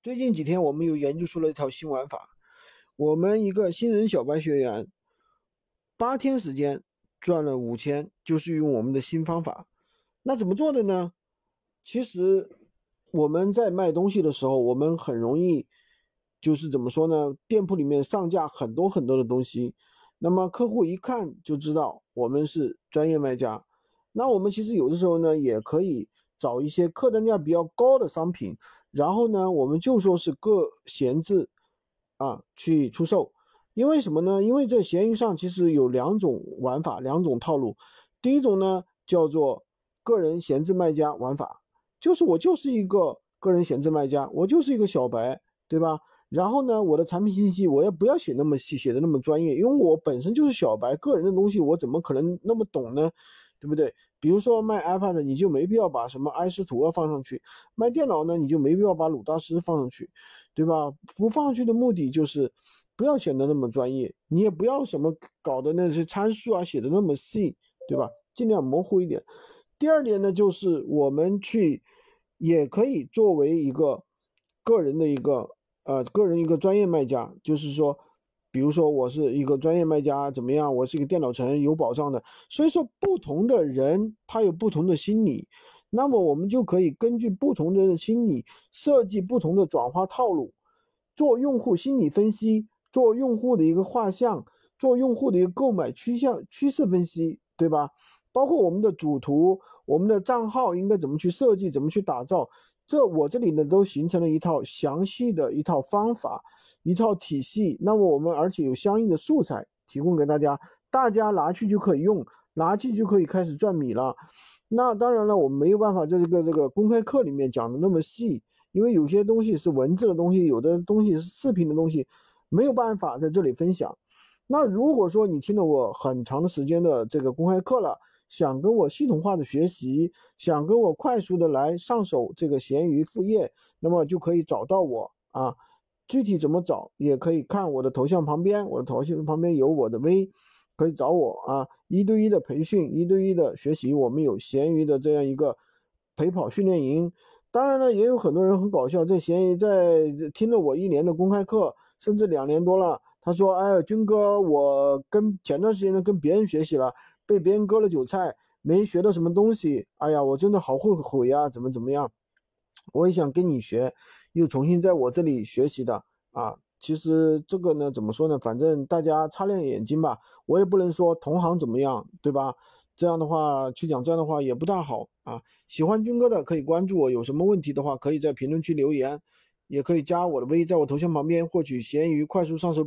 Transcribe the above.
最近几天我们又研究出了一套新玩法，我们一个新人小白学员，八天时间赚了五千，就是用我们的新方法。那怎么做的呢？其实我们在卖东西的时候，我们很容易就是怎么说呢？店铺里面上架很多很多的东西，那么客户一看就知道我们是专业卖家。那我们其实有的时候呢，也可以。找一些客单价比较高的商品，然后呢，我们就说是各闲置啊去出售，因为什么呢？因为在闲鱼上其实有两种玩法，两种套路。第一种呢叫做个人闲置卖家玩法，就是我就是一个个人闲置卖家，我就是一个小白，对吧？然后呢，我的产品信息我也不要写那么细，写的那么专业，因为我本身就是小白，个人的东西我怎么可能那么懂呢？对不对？比如说卖 iPad，你就没必要把什么埃斯图尔放上去；卖电脑呢，你就没必要把鲁大师放上去，对吧？不放上去的目的就是不要显得那么专业，你也不要什么搞的那些参数啊写的那么细，对吧？尽量模糊一点。第二点呢，就是我们去也可以作为一个个人的一个呃个人一个专业卖家，就是说。比如说我是一个专业卖家，怎么样？我是一个电脑城，有保障的。所以说，不同的人他有不同的心理，那么我们就可以根据不同的心理设计不同的转化套路，做用户心理分析，做用户的一个画像，做用户的一个购买趋向趋势分析，对吧？包括我们的主图，我们的账号应该怎么去设计，怎么去打造。这我这里呢都形成了一套详细的一套方法，一套体系。那么我们而且有相应的素材提供给大家，大家拿去就可以用，拿去就可以开始赚米了。那当然了，我没有办法在这个这个公开课里面讲的那么细，因为有些东西是文字的东西，有的东西是视频的东西，没有办法在这里分享。那如果说你听了我很长的时间的这个公开课了，想跟我系统化的学习，想跟我快速的来上手这个闲鱼副业，那么就可以找到我啊。具体怎么找，也可以看我的头像旁边，我的头像旁边有我的微，可以找我啊。一对一的培训，一对一的学习，我们有闲鱼的这样一个陪跑训练营。当然了，也有很多人很搞笑，在闲鱼在听了我一年的公开课，甚至两年多了，他说：“哎，军哥，我跟前段时间呢跟别人学习了。”被别人割了韭菜，没学到什么东西，哎呀，我真的好后悔呀！怎么怎么样？我也想跟你学，又重新在我这里学习的啊。其实这个呢，怎么说呢？反正大家擦亮眼睛吧。我也不能说同行怎么样，对吧？这样的话去讲这样的话也不大好啊。喜欢军哥的可以关注我，有什么问题的话可以在评论区留言，也可以加我的微，在我头像旁边获取闲鱼快速上手笔。